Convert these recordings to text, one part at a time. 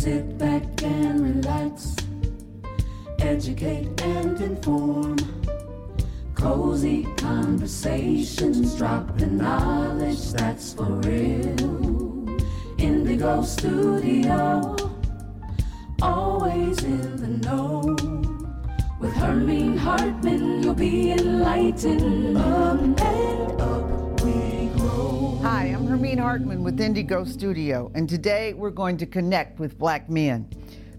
Sit back and relax. Educate and inform. Cozy conversations, dropping knowledge that's for real. N'DIGO Studio, always in the know. With Hermene Hartman, you'll be enlightened. Hermene Hartman with N'DIGO Studio, and today we're going to connect with black men.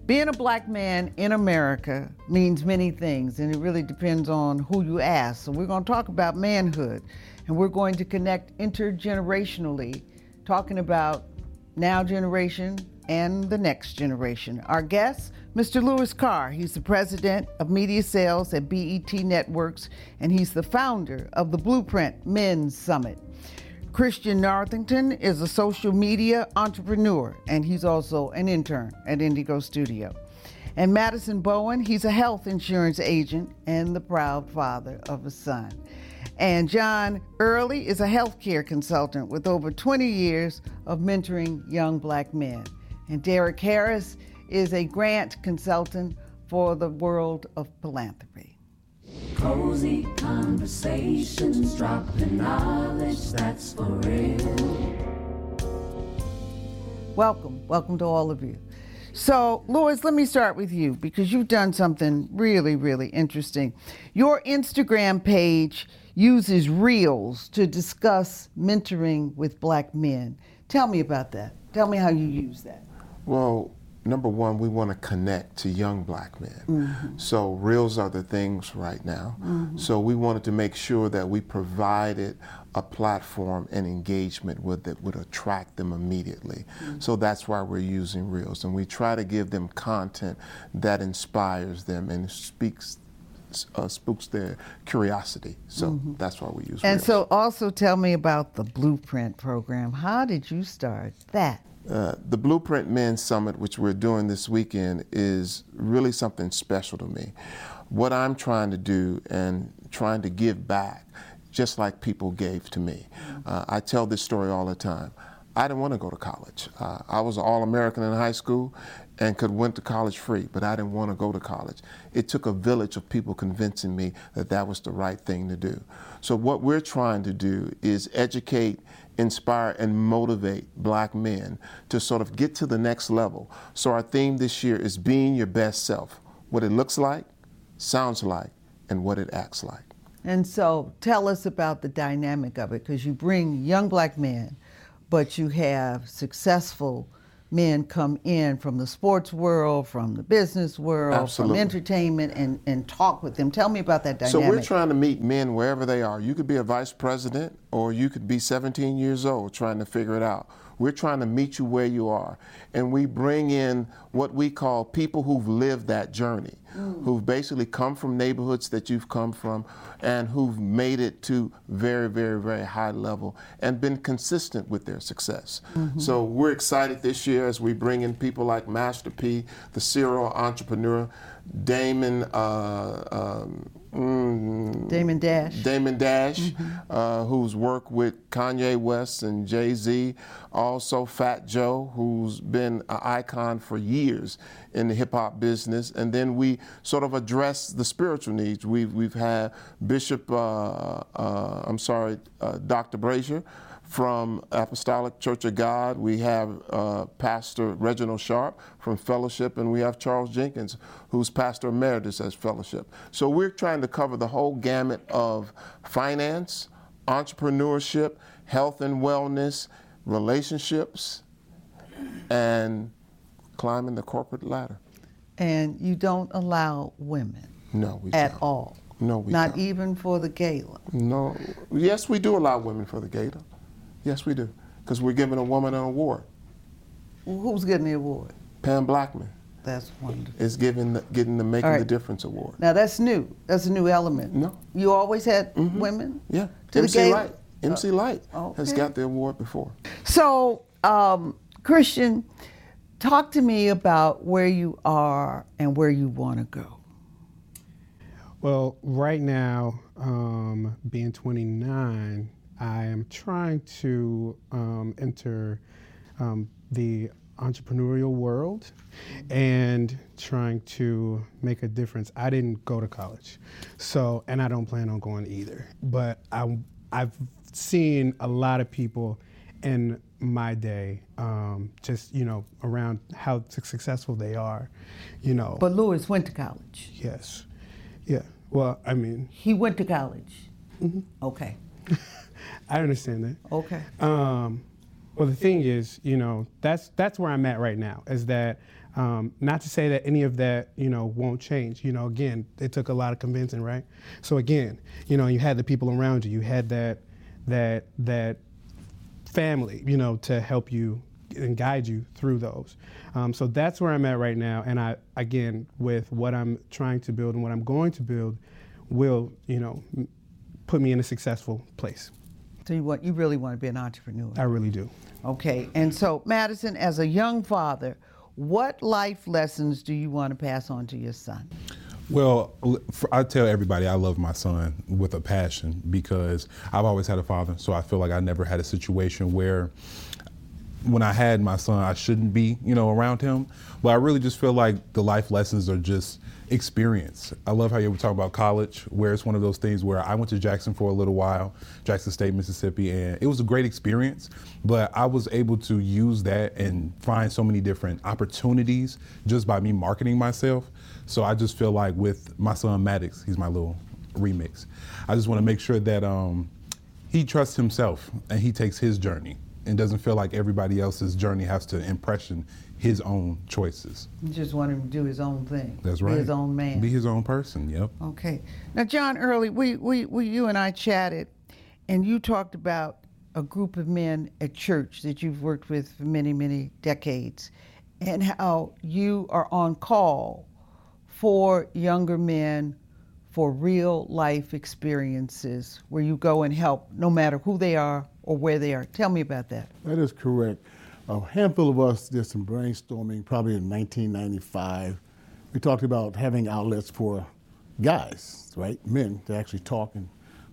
Being a black man in America means many things, and it really depends on who you ask. So, we're going to talk about manhood, and we're going to connect intergenerationally, talking about now generation and the next generation. Our guest, Mr. Lewis Carr. He's the president of media sales at BET Networks, and he's the founder of the Blueprint Men's Summit. Christian Northington is a social media entrepreneur, and he's also an intern at N'DIGO Studio. And Madison Bowen, he's a health insurance agent and the proud father of a son. And John Early is a healthcare consultant with over 20 years of mentoring young black men. And Derek Harris is a grant consultant for the world of philanthropy. Cozy conversations, dropping knowledge that's for real. Welcome, welcome to all of you. So, Lewis, let me start with you because you've done something really, really interesting. Your Instagram page uses reels to discuss mentoring with black men. Tell me about that. Tell me how you use that. Well, number one, we want to connect to young black men. Mm-hmm. So reels are the things right now. Mm-hmm. So we wanted to make sure that we provided a platform and engagement with that would attract them immediately. Mm-hmm. So that's why we're using reels, and we try to give them content that inspires them and speaks. Uh, spooks their curiosity, so that's why we use. Reels And reels. so, also tell me about the Blueprint program. How did you start that? Uh, the Blueprint Men Summit, which we're doing this weekend, is really something special to me. What I'm trying to do and trying to give back, just like people gave to me. Uh, I tell this story all the time. I didn't want to go to college. Uh, I was an All-American in high school and could went to college free, but I didn't want to go to college. It took a village of people convincing me that that was the right thing to do. So what we're trying to do is educate, inspire, and motivate black men to sort of get to the next level. So our theme this year is being your best self. What it looks like, sounds like, and what it acts like. And so, tell us about the dynamic of it because you bring young black men, but you have successful men come in from the sports world, from the business world, Absolutely. from entertainment, and, and talk with them. Tell me about that dynamic. So we're trying to meet men wherever they are. You could be a vice president or you could be 17 years old trying to figure it out. We're trying to meet you where you are. And we bring in what we call people who've lived that journey, who've basically come from neighborhoods that you've come from and who've made it to very, very, very high level and been consistent with their success. So we're excited this year as we bring in people like Master P, the serial entrepreneur, Damon, uh, um, mm, Damon Dash. Damon Dash, uh, who's worked with Kanye West and Jay Z. Also, Fat Joe, who's been an icon for years in the hip hop business. And then we sort of address the spiritual needs. We've, we've had Bishop, uh, uh, I'm sorry, uh, Dr. Brazier from Apostolic Church of God. We have uh, Pastor Reginald Sharp from Fellowship, and we have Charles Jenkins, who's Pastor Emeritus at Fellowship. So we're trying to cover the whole gamut of finance, entrepreneurship, health and wellness, relationships, and climbing the corporate ladder. and you don't allow women No, we at don't. all. No, we Not don't. even for the gala. No. Yes, we do allow women for the gala. Yes, we do. Because we're giving a woman an award. Who's getting the award? Pam Blackman That's wonderful. is giving the, getting the Making All the. Difference award. Now that's new. That's a new element. No. You always had women? Yeah. To the MC gala? Lyte. MC Lyte has got the award before. So, um, Christian, talk to me about where you are and where you want to go. Well, right now, um, being 29, I am trying to um, enter um, the entrepreneurial world and trying to make a difference. I didn't go to college, so and I don't plan on going either. But I, I've seen a lot of people in my day, um, just you know, around how successful they are, you know. But Lewis went to college. yes, yeah. Well, I mean, He went to college. Okay. I understand that. Okay. Um, well, the thing is, you know, that's that's where I'm at right now. Is that um, not to say that any of that, you know, won't change. You know, again, it took a lot of convincing, right? So again, you know, you had the people around you. You had that that that family, you know, to help you and guide you through those. Um, so that's where I'm at right now. And I, again, with what I'm trying to build and what I'm going to build, will you know put me in a successful place. So you want you really want to be an entrepreneur. I really do. Okay. And so Madison, as a young father, what life lessons do you want to pass on to your son? Well, for, I tell everybody I love my son with a passion because I've always had a father, so I feel like I never had a situation where when I had my son, I shouldn't be, you know, around him. But I really just feel like the life lessons are just experience. I love how you were talking about college, where it's one of those things where I went to Jackson for a little while, Jackson State, Mississippi, and it was a great experience. But I was able to use that and find so many different opportunities just by me marketing myself. So I just feel like with my son Maddox, he's my little remix. I just want to make sure that um, he trusts himself and he takes his journey and doesn't feel like everybody else's journey has to impression his own choices. You just want him to do his own thing. That's right. Be his own man. Be his own person. Yep. Okay. Now, John Early, we, we, we, you and I chatted, and you talked about a group of men at church that you've worked with for many, many decades, and how you are on call for younger men for real life experiences where you go and help no matter who they are or where they are. Tell me about that. That is correct. A handful of us did some brainstorming probably in 1995. We talked about having outlets for guys, right? Men to actually talk and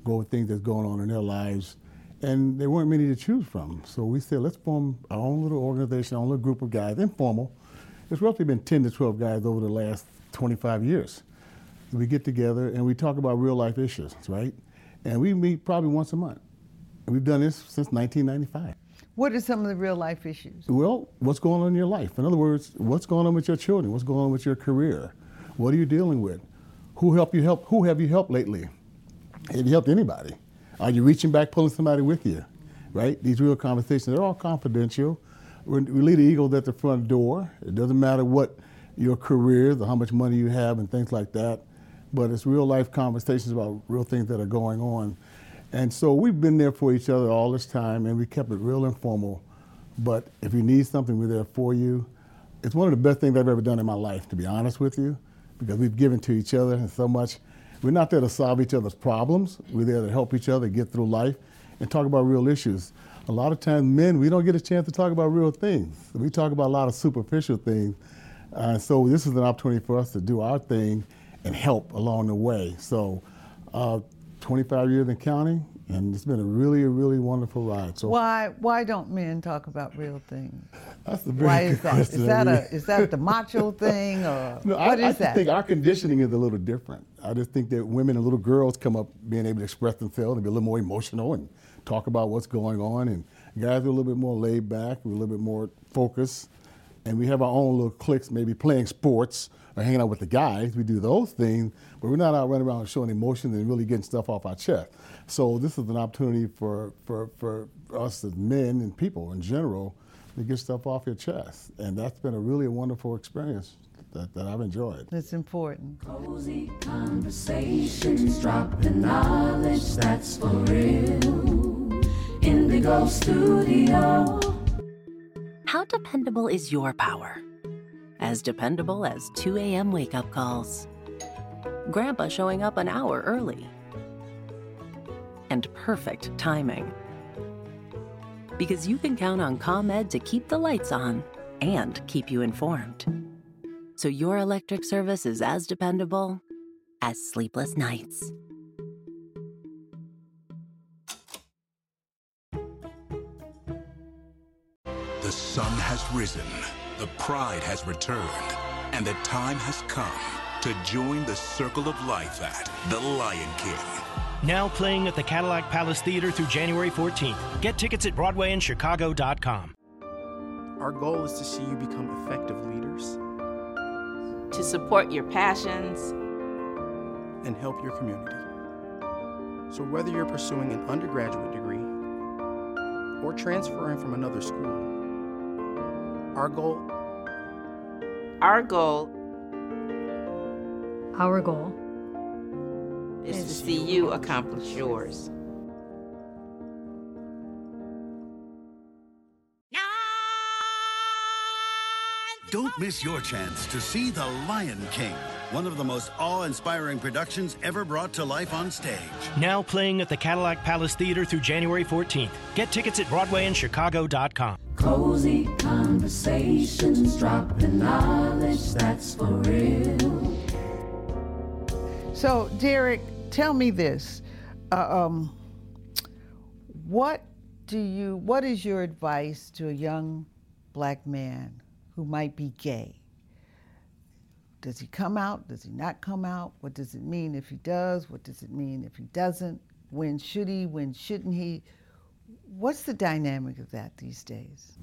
go with things that's going on in their lives. And there weren't many to choose from. So we said, let's form our own little organization, our own little group of guys, informal. It's roughly been 10 to 12 guys over the last 25 years. We get together and we talk about real life issues, right? And we meet probably once a month. And we've done this since 1995. What are some of the real life issues? Well, what's going on in your life? In other words, what's going on with your children? What's going on with your career? What are you dealing with? Who help you help? Who have you helped lately? Have you helped anybody? Are you reaching back, pulling somebody with you? Right? These real conversations, they're all confidential. We we leave the eagles at the front door. It doesn't matter what your career is how much money you have and things like that, but it's real life conversations about real things that are going on. And so we've been there for each other all this time, and we kept it real informal. But if you need something, we're there for you. It's one of the best things I've ever done in my life, to be honest with you, because we've given to each other and so much. We're not there to solve each other's problems. We're there to help each other get through life and talk about real issues. A lot of times, men, we don't get a chance to talk about real things. We talk about a lot of superficial things. Uh, so this is an opportunity for us to do our thing and help along the way. So, uh, 25 years in counting, and it's been a really, really wonderful ride. So Why why don't men talk about real things? that's very Why is that? Is I that a is that the macho thing or No, what I, is I just that? think our conditioning is a little different. I just think that women and little girls come up being able to express themselves and be a little more emotional and talk about what's going on. And guys are a little bit more laid back, we're a little bit more focused. And we have our own little cliques, maybe playing sports or hanging out with the guys. We do those things, but we're not out running around showing emotions and really getting stuff off our chest. So this is an opportunity for, for, for us as men and people in general to get stuff off your chest. And that's been a really wonderful experience that, that I've enjoyed. It's important. Cozy conversations, drop the knowledge that's for real. N'DIGO Studio. How dependable is your power? As dependable as 2 a.m. wake up calls. Grandpa showing up an hour early. And perfect timing. Because you can count on ComEd to keep the lights on and keep you informed. So your electric service is as dependable as sleepless nights. The The sun has risen, the pride has returned, and the time has come to join the circle of life at The Lion King. Now playing at the Cadillac Palace Theater through January 14th. Get tickets at BroadwayInChicago.com. Our goal is to see you become effective leaders, to support your passions, and help your community. So, whether you're pursuing an undergraduate degree or transferring from another school, our goal our goal our goal is, is to see you accomplish yours. Don't miss your chance to see The Lion King, one of the most awe inspiring productions ever brought to life on stage. Now playing at the Cadillac Palace Theater through January 14th. Get tickets at BroadwayInChicago.com. Cozy conversations, dropping knowledge that's for real. So, Derek, tell me this. Uh, um, what do you, what is your advice to a young black man who might be gay? Does he come out? Does he not come out? What does it mean if he does? What does it mean if he doesn't? When should he? When shouldn't he? What's the dynamic of that these days?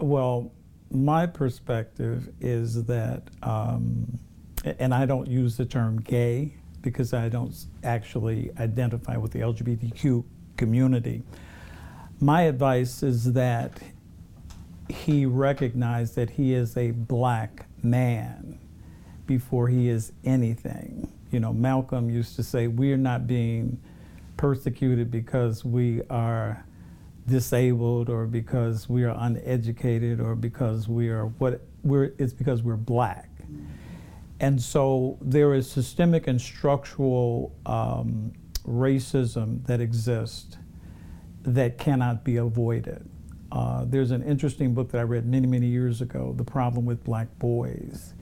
Well, my perspective is that, um, and I don't use the term gay because I don't actually identify with the LGBTQ community. My advice is that he recognized that he is a black man before he is anything. You know, Malcolm used to say, We're not being persecuted because we are disabled or because we are uneducated or because we are what we're it's because we're black. And so there is systemic and structural um, racism that exists that cannot be avoided. Uh, there's an interesting book that I read many, many years ago, The Problem with Black Boys.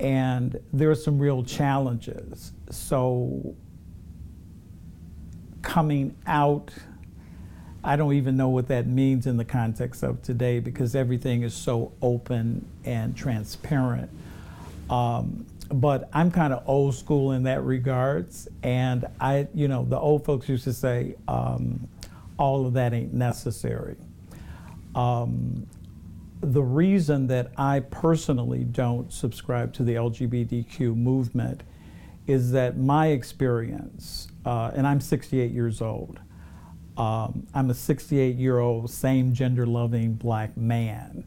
And there are some real challenges. So, coming out, I don't even know what that means in the context of today because everything is so open and transparent. Um, but I'm kind of old school in that regards. And I, you know, the old folks used to say, um, all of that ain't necessary. Um, the reason that I personally don't subscribe to the LGBTQ movement is that my experience, uh, and I'm 68 years old, um, I'm a 68 year old, same gender loving black man.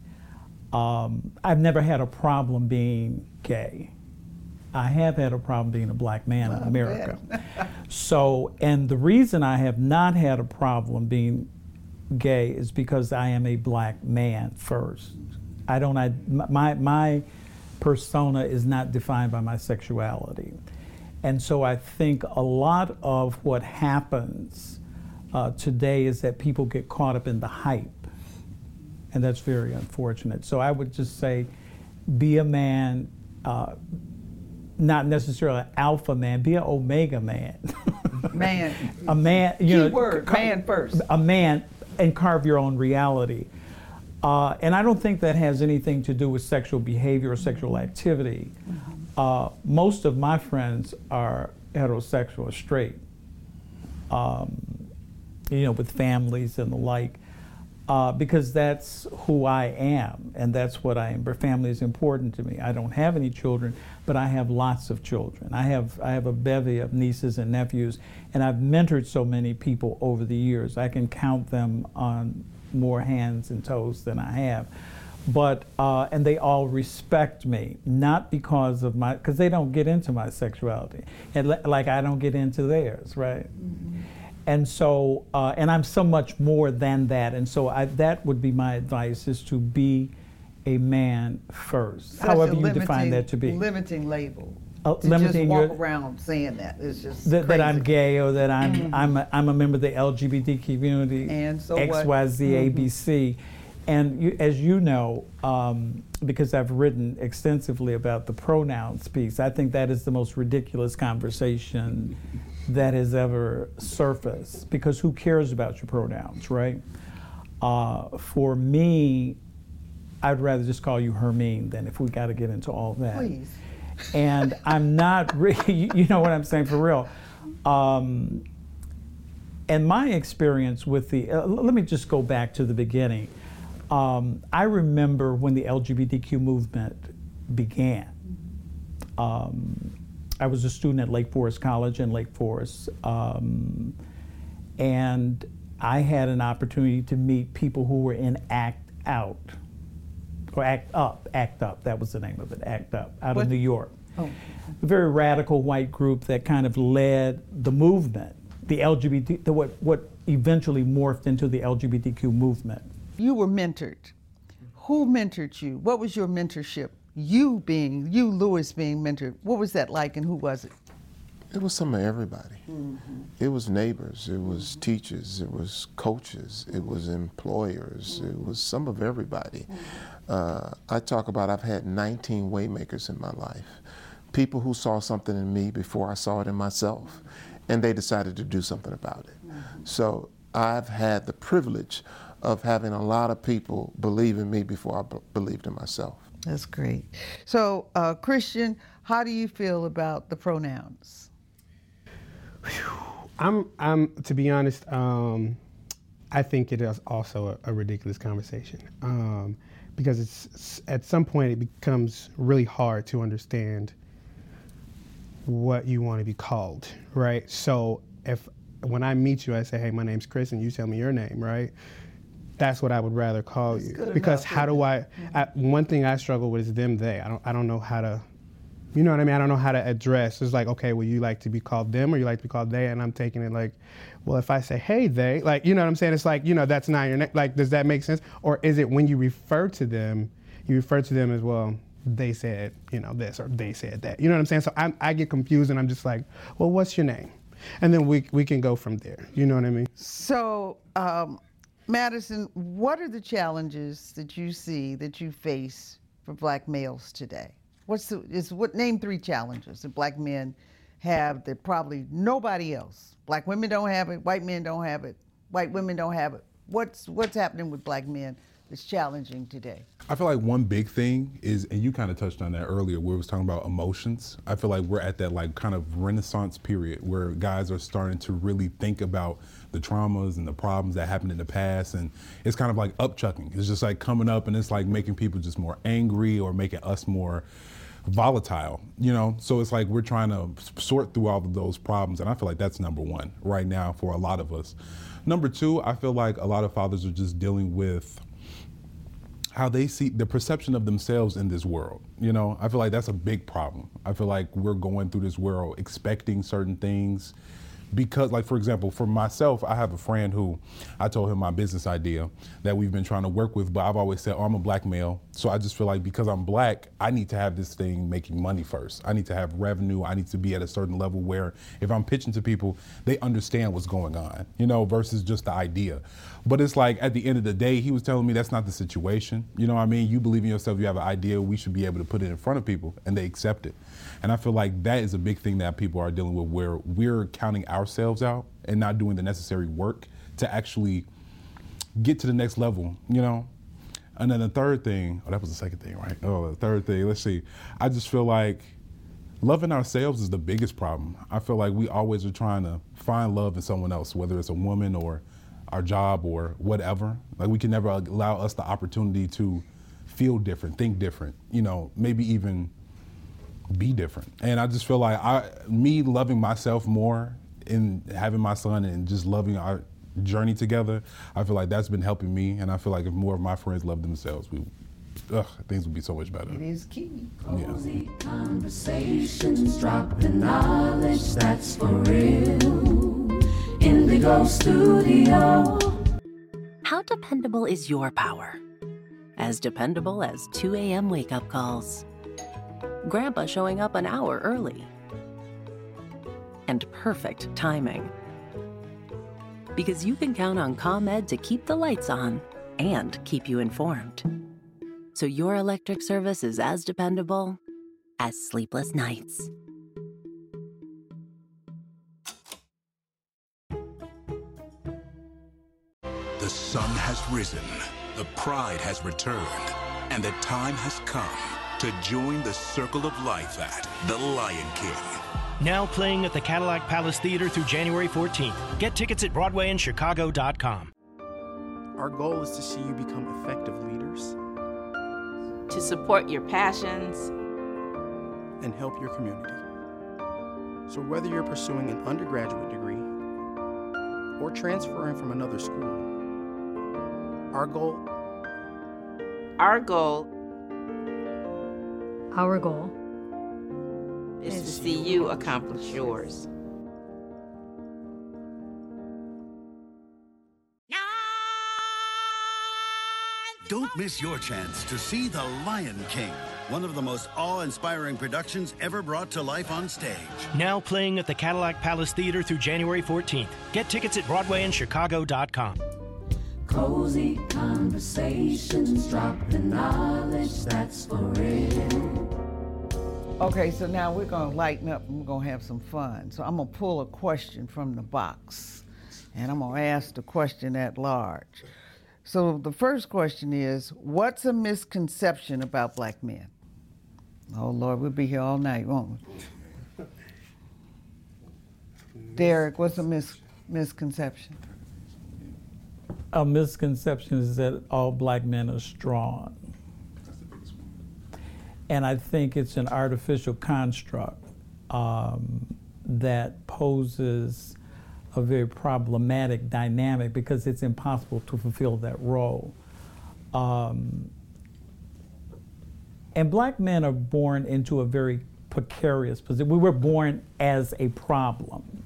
Um, I've never had a problem being gay. I have had a problem being a black man in America. so, and the reason I have not had a problem being gay is because I am a black man first. I don't, I, my, my persona is not defined by my sexuality. And so I think a lot of what happens uh, today is that people get caught up in the hype. And that's very unfortunate. So I would just say be a man, uh, not necessarily an alpha man, be an omega man. man. a man, you Key know. word, man first. A man and carve your own reality. Uh, and I don't think that has anything to do with sexual behavior or sexual activity. Uh, most of my friends are heterosexual, straight, um, you know, with families and the like, uh, because that's who I am and that's what I am. But family is important to me. I don't have any children, but I have lots of children. I have I have a bevy of nieces and nephews, and I've mentored so many people over the years. I can count them on more hands and toes than I have. But uh, and they all respect me, not because of my, because they don't get into my sexuality, and like I don't get into theirs, right? Mm-hmm. And so, uh, and I'm so much more than that. And so I, that would be my advice is to be a man first, Such however you limiting, define that to be. Limiting label. Uh, to limiting just walk your, around saying that is just that, that, I'm gay or that I'm. I'm a, I'm a member of the LGBT community. And so X? Y Z A B C, and you, as you know, um, because I've written extensively about the pronouns piece, I think that is the most ridiculous conversation that has ever surfaced. Because who cares about your pronouns, right? Uh, for me, I'd rather just call you Hermene than if we got to get into all that. Please. And I'm not really, you know what I'm saying for real. Um, and my experience with the, uh, let me just go back to the beginning. Um, I remember when the LGBTQ movement began. Um, I was a student at Lake Forest College in Lake Forest. Um, and I had an opportunity to meet people who were in ACT Out, or ACT Up, ACT Up, that was the name of it, ACT Up, out What? of New York. Oh. A very radical white group that kind of led the movement, the LGBT, the, what, what eventually morphed into the LGBTQ movement. You were mentored. Who mentored you? What was your mentorship? You being, you, Lewis, being mentored. What was that like and who was it? It was some of everybody. Mm-hmm. It was neighbors, it was teachers, it was coaches, it was employers, it mm-hmm. was some of everybody. Mm-hmm. Uh, I talk about I've had 19 waymakers in my life. People who saw something in me before I saw it in myself, and they decided to do something about it. So I've had the privilege of having a lot of people believe in me before I b- believed in myself. That's great. So, uh, Christian, how do you feel about the pronouns? I'm, I'm to be honest, um, I think it is also a, a ridiculous conversation um, because it's at some point it becomes really hard to understand what you want to be called, right? So if when I meet you, I say, "Hey, my name's Chris," and you tell me your name, right? That's what I would rather call you because how do I, I? One thing I struggle with is them, they. I don't, I don't know how to you know what I mean? I don't know how to address. It's like, okay, well, you like to be called them or you like to be called they? And I'm taking it like, well, if I say, hey, they, like, you know what I'm saying? It's like, you know, that's not your name. Like, does that make sense? Or is it when you refer to them, you refer to them as, well, they said, you know, this or they said that. You know what I'm saying? So I'm, I get confused and I'm just like, well, what's your name? And then we, we can go from there. You know what I mean? So, um, Madison, what are the challenges that you see that you face for black males today? What's the is what name three challenges that black men have that probably nobody else. Black women don't have it, white men don't have it, white women don't have it. What's what's happening with black men that's challenging today? I feel like one big thing is, and you kind of touched on that earlier, where we was talking about emotions. I feel like we're at that like kind of renaissance period where guys are starting to really think about the traumas and the problems that happened in the past, and it's kind of like upchucking. It's just like coming up, and it's like making people just more angry or making us more volatile, you know? So it's like we're trying to sort through all of those problems, and I feel like that's number one right now for a lot of us. Number two, I feel like a lot of fathers are just dealing with how they see the perception of themselves in this world. You know, I feel like that's a big problem. I feel like we're going through this world expecting certain things because like for example for myself i have a friend who i told him my business idea that we've been trying to work with but i've always said oh, i'm a black male. So i just feel like because i'm black i need to have this thing making money first. I need to have revenue. I need to be at a certain level where if i'm pitching to people they understand what's going on you know versus just the idea. But it's like at the end of the day he was telling me that's not the situation. You know what i mean? You believe in yourself. You have an idea. We should be able to put it in front of people and they accept it and I feel like that is a big thing that people are dealing with where we're counting ourselves out and not doing the necessary work to actually get to the next level, you know? And then the third thing, oh, that was the second thing, right? Oh, the third thing, let's see. I just feel like loving ourselves is the biggest problem. I feel like we always are trying to find love in someone else, whether it's a woman or our job or whatever. Like we can never allow us the opportunity to feel different, think different, you know, maybe even be different. And I just feel like I, me loving myself more in having my son and just loving our journey together, I feel like that's been helping me. And I feel like if more of my friends love themselves, we, ugh, things would be so much better. It is key. Cozy conversations, drop the knowledge that's for real. N'DIGO Studio. How dependable is your power? As dependable as 2 a.m. wake up calls. Grandpa showing up an hour early. And perfect timing. Because you can count on ComEd to keep the lights on and keep you informed. So your electric service is as dependable as sleepless nights. The sun has risen, the pride has returned, and the time has come to join the circle of life at The Lion King. Now playing at the Cadillac Palace Theater through January 14th. Get tickets at BroadwayInChicago.com. Our goal is to see you become effective leaders To support your passions and help your community. So, whether you're pursuing an undergraduate degree or transferring from another school, our goal Our goal Our goal is to see you accomplish yours. Don't miss your chance to see The Lion King, one of the most awe inspiring productions ever brought to life on stage. Now playing at the Cadillac Palace Theater through January 14th. Get tickets at BroadwayInChicago.com. Cozy conversations, drop the knowledge that's for real. Okay, so now we're going to lighten up and we're going to have some fun. So I'm going to pull a question from the box and I'm going to ask the question at large. So the first question is What's a misconception about black men? Oh, Lord, we'll be here all night, won't we? Derek, what's a mis- misconception? A misconception is that all black men are strong. And I think it's an artificial construct um, that poses a very problematic dynamic because it's impossible to fulfill that role. Um, and black men are born into a very precarious position. We were born as a problem.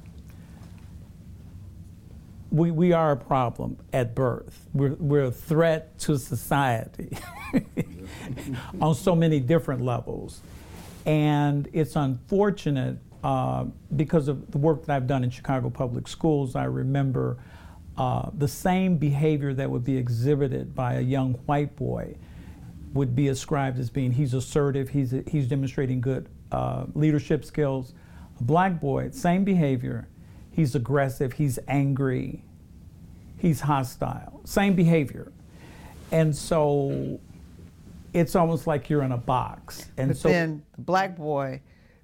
We, we are a problem at birth. We're, we're a threat to society on so many different levels. And it's unfortunate uh, because of the work that I've done in Chicago Public Schools. I remember uh, the same behavior that would be exhibited by a young white boy would be ascribed as being he's assertive, he's, he's demonstrating good uh, leadership skills. A black boy, same behavior, he's aggressive, he's angry, he's hostile, same behavior. And so it's almost like you're in a box. And but so then the black boy,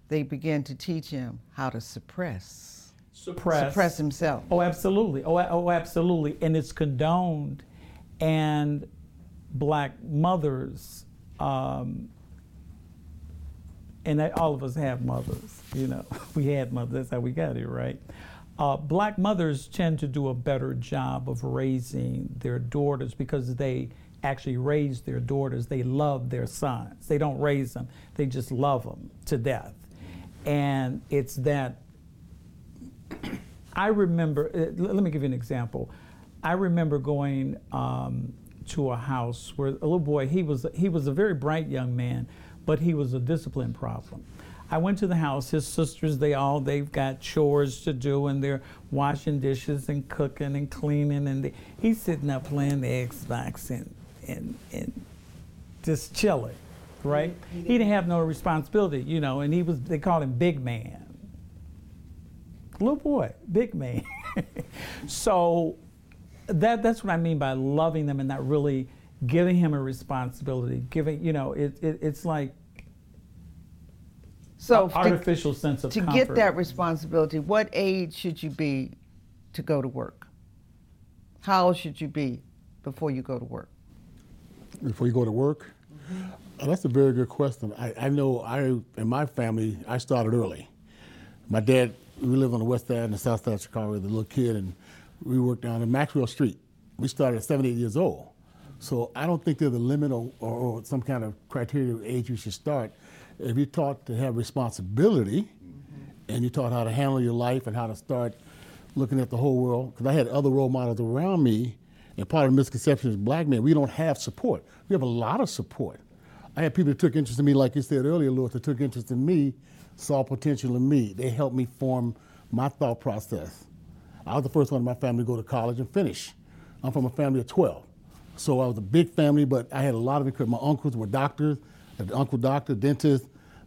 they begin to teach him how to suppress. suppress, Suppress himself. Oh, absolutely. Oh, oh, absolutely. And it's condoned. And black mothers, um, and all of us have mothers, you know, we had mothers, that's how we got here, right? Uh, black mothers tend to do a better job of raising their daughters because they actually raise their daughters. They love their sons. They don't raise them, they just love them to death. And it's that I remember, uh, let me give you an example. I remember going um, to a house where a little boy, he was, he was a very bright young man, but he was a discipline problem. I went to the house, his sisters, they all, they've got chores to do and they're washing dishes and cooking and cleaning and they, he's sitting up playing the Xbox and, and, and just chilling, right? He didn't have no responsibility, you know, and he was, they called him Big Man little boy, big man. so that that's what I mean by loving them and not really giving him a responsibility. Giving, you know, it, it it's like So a- artificial sense of to comfort. get that responsibility, what age should you be to go to work? How old should you be before you go to work? before you go to work? Uh, That's a very good question. I, I know I in my family I started early. My dad, we lived on the west side and the south side of Chicago as a little kid, and we worked down in Maxwell Street. We started at seven, eight years old. So I don't think there's a limit or, or, or some kind of criteria of age you should start. If you're taught to have responsibility, and you're taught how to handle your life and how to start looking at the whole world, because I had other role models around me, and part of the misconception is black men, we don't have support. We have a lot of support. I had people that took interest in me, like you said earlier, Lewis, that took interest in me, saw potential in me. They helped me form my thought process. I was the first one in my family to go to college and finish. I'm from a family of 12. So I was a big family, but I had a lot of it. My uncles were doctors, an uncle doctor, dentist,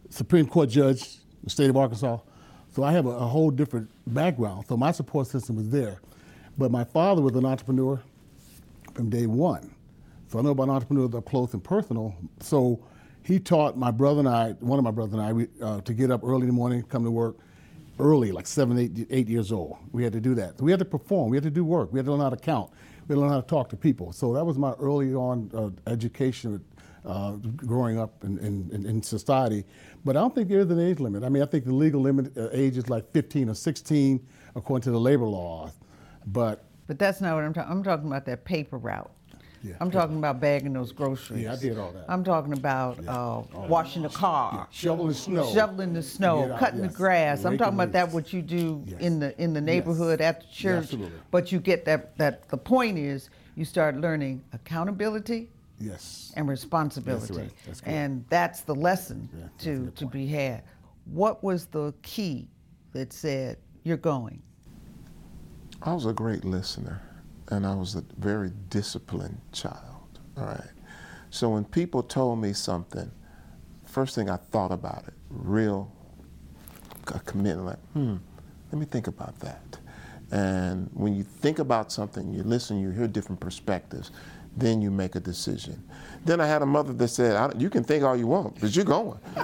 Supreme Court judge, the state of Arkansas. So I have a, a whole different background. So my support system was there. But my father was an entrepreneur from day one. So I know about entrepreneurs up close and personal. So he taught my brother and I, one of my brother and I, we, uh, to get up early in the morning, come to work early, like seven, eight, eight years old. We had to do that. So we had to perform. We had to do work. We had to learn how to count. We had to learn how to talk to people. So that was my early on uh, education uh, growing up in, in, in, society. But I don't think there's an age limit. I mean, I think the legal limit uh, age is like 15 or 16 according to the labor laws. But but that's not what I'm talking. I'm talking about that paper route. Yeah, I'm talking about bagging those groceries. Yeah, I did all that. I'm talking about yeah, uh, washing the car, yeah. shoveling snow, shoveling the snow, cutting yes. the grass. I'm talking about that what you do yes. in the in the neighborhood yes. at the church. Absolutely. But you get that that the point is you start learning accountability. Yes. And responsibility. That's right. That's and that's the lesson to to be had. What was the key that said you're going? I was a great listener and I was a very disciplined child. All right. So when people told me something, first thing I thought about it, real a commitment, like, hmm, let me think about that. And when you think about something, you listen, you hear different perspectives, then you make a decision. Then I had a mother that said, "You can think all you want, but you're going."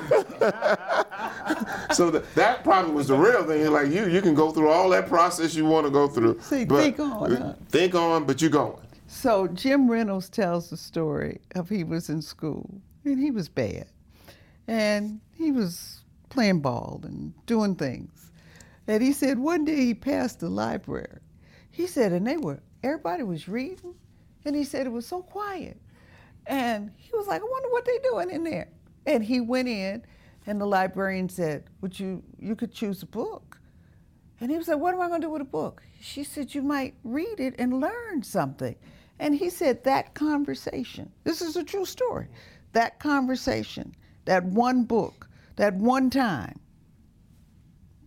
so the, that probably was the real thing. Like you, you can go through all that process you want to go through. See, think on. Huh? Think on, but you're going. So Jim Reynolds tells the story of he was in school and he was bad, and he was playing ball and doing things, and he said one day he passed the library. He said, and they were everybody was reading, and he said it was so quiet, and he was like, I wonder what they're doing in there, and he went in and the librarian said, Would you you could choose a book? And he was like, What am I gonna do with a book? She said, You might read it and learn something. And he said that conversation, this is a true story, that conversation, that one book, that one time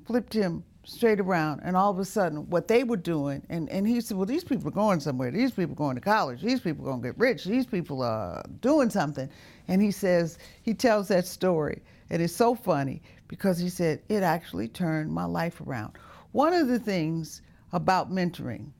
flipped him straight around and all of a sudden what they were doing and, and he said well these people are going somewhere these people are going to college these people are going to get rich these people are doing something and he says he tells that story and it's so funny because he said, it actually turned my life around. One of the things about mentoring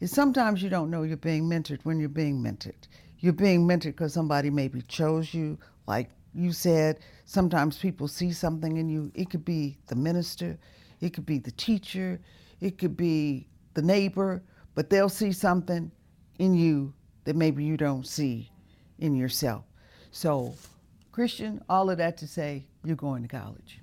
is sometimes you don't know you're being mentored when you're being mentored. You're being mentored because somebody maybe chose you, like you said. Sometimes people see something in you. It could be the minister, it could be the teacher, it could be the neighbor, but they'll see something in you that maybe you don't see in yourself. So, Christian, all of that to say, you're going to college.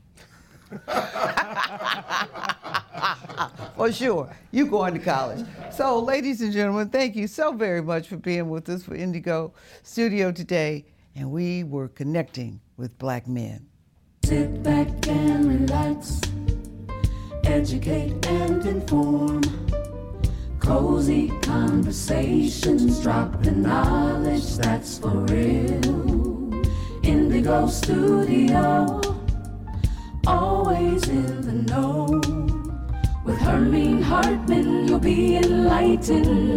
For sure, you're going to college. So, ladies and gentlemen, thank you so very much for being with us for N'DIGO Studio today. And we were connecting with black men. Sit back and relax, educate and inform. Cozy conversations, drop the knowledge that's for real. N'DIGO Studio, always in the know. With Hermene Hartman, you'll be enlightened.